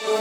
Hello,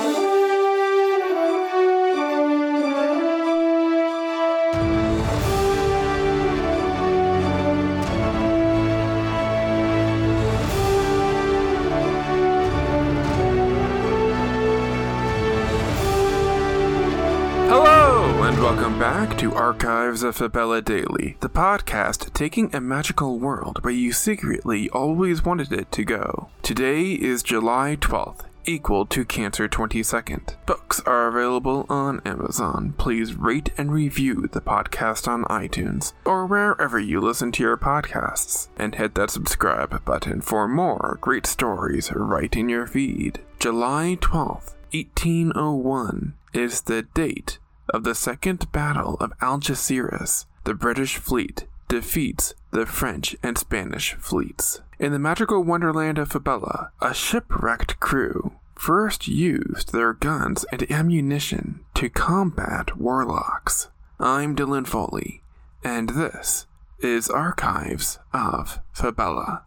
and welcome back to Archives of Fabella Daily, the podcast taking a magical world where you secretly always wanted it to go. Today is July 12th, equal to Cancer 22nd. Books are available on Amazon. Please rate and review the podcast on iTunes or wherever you listen to your podcasts, and hit that subscribe button for more great stories right in your feed. July 12th, 1801 is the date of the Second Battle of Algeciras. The British fleet defeats the French and Spanish fleets. In the magical wonderland of Fabella, a shipwrecked crew first used their guns and ammunition to combat warlocks. I'm Dylan Foley, and this is Archives of Fabella.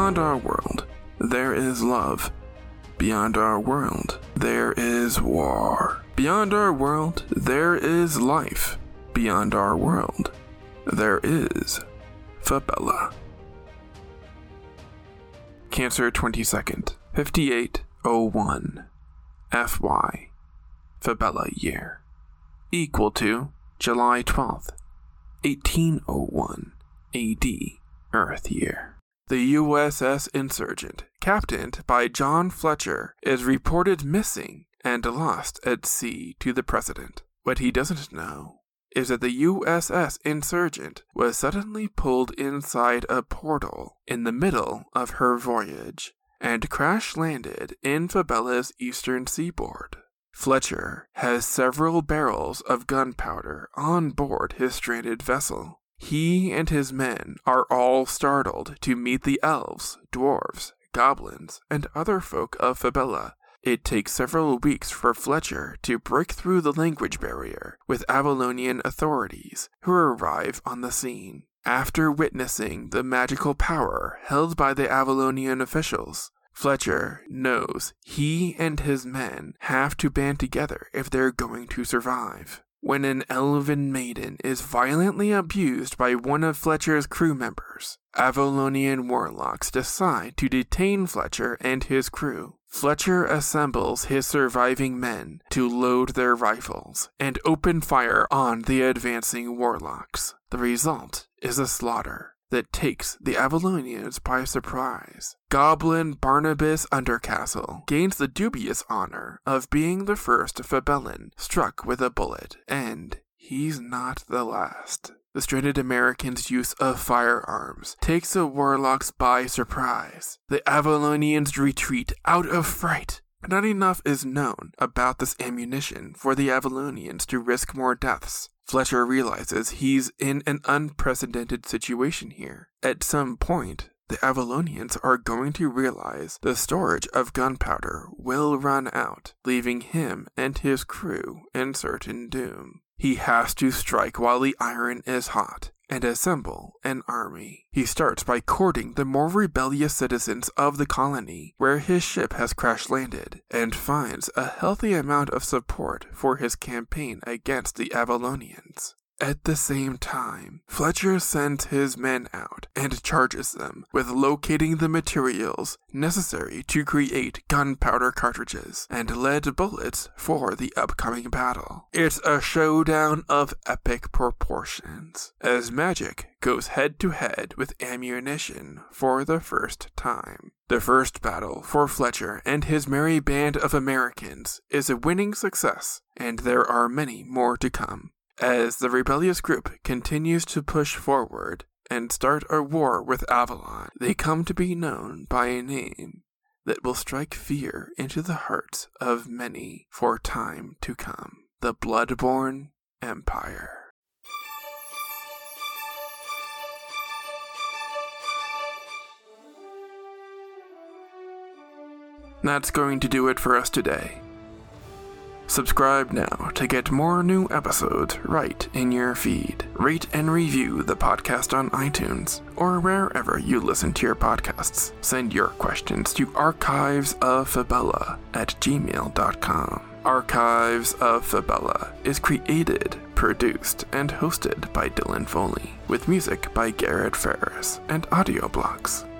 Beyond our world, there is love. Beyond our world, there is war. Beyond our world, there is life. Beyond our world, there is Fabella. Cancer 22nd, 5801. FY. Fabella year. Equal to July 12th, 1801 AD, Earth year. The USS Insurgent, captained by John Fletcher, is reported missing and lost at sea to the President. What he doesn't know is that the USS Insurgent was suddenly pulled inside a portal in the middle of her voyage and crash landed in Fabella's eastern seaboard. Fletcher has several barrels of gunpowder on board his stranded vessel. He and his men are all startled to meet the elves, dwarves, goblins, and other folk of Fabella. It takes several weeks for Fletcher to break through the language barrier with Avalonian authorities who arrive on the scene. After witnessing the magical power held by the Avalonian officials, Fletcher knows he and his men have to band together if they're going to survive. When an elven maiden is violently abused by one of Fletcher's crew members, Avalonian warlocks decide to detain Fletcher and his crew. Fletcher assembles his surviving men to load their rifles and open fire on the advancing warlocks. The result is a slaughter that takes the Avalonians by surprise. Goblin Barnabas Undercastle gains the dubious honor of being the first Fabellan struck with a bullet, and he's not the last. The stranded Americans' use of firearms takes the warlocks by surprise. The Avalonians retreat out of fright. Not enough is known about this ammunition for the Avalonians to risk more deaths. Fletcher realizes he's in an unprecedented situation here. At some point, the Avalonians are going to realize the storage of gunpowder will run out, leaving him and his crew in certain doom. He has to strike while the iron is hot and assemble an army. He starts by courting the more rebellious citizens of the colony where his ship has crash landed and finds a healthy amount of support for his campaign against the Avalonians. At the same time, Fletcher sends his men out and charges them with locating the materials necessary to create gunpowder cartridges and lead bullets for the upcoming battle. It's a showdown of epic proportions, as magic goes head to head with ammunition for the first time. The first battle for Fletcher and his merry band of Americans is a winning success, and there are many more to come. As the rebellious group continues to push forward and start a war with Avalon, they come to be known by a name that will strike fear into the hearts of many for time to come the Bloodborne Empire. That's going to do it for us today. Subscribe now to get more new episodes right in your feed. Rate and review the podcast on iTunes or wherever you listen to your podcasts. Send your questions to archivesoffabella at gmail.com. Archives of Fabella is created, produced, and hosted by Dylan Foley, with music by Garrett Ferris and audio blocks.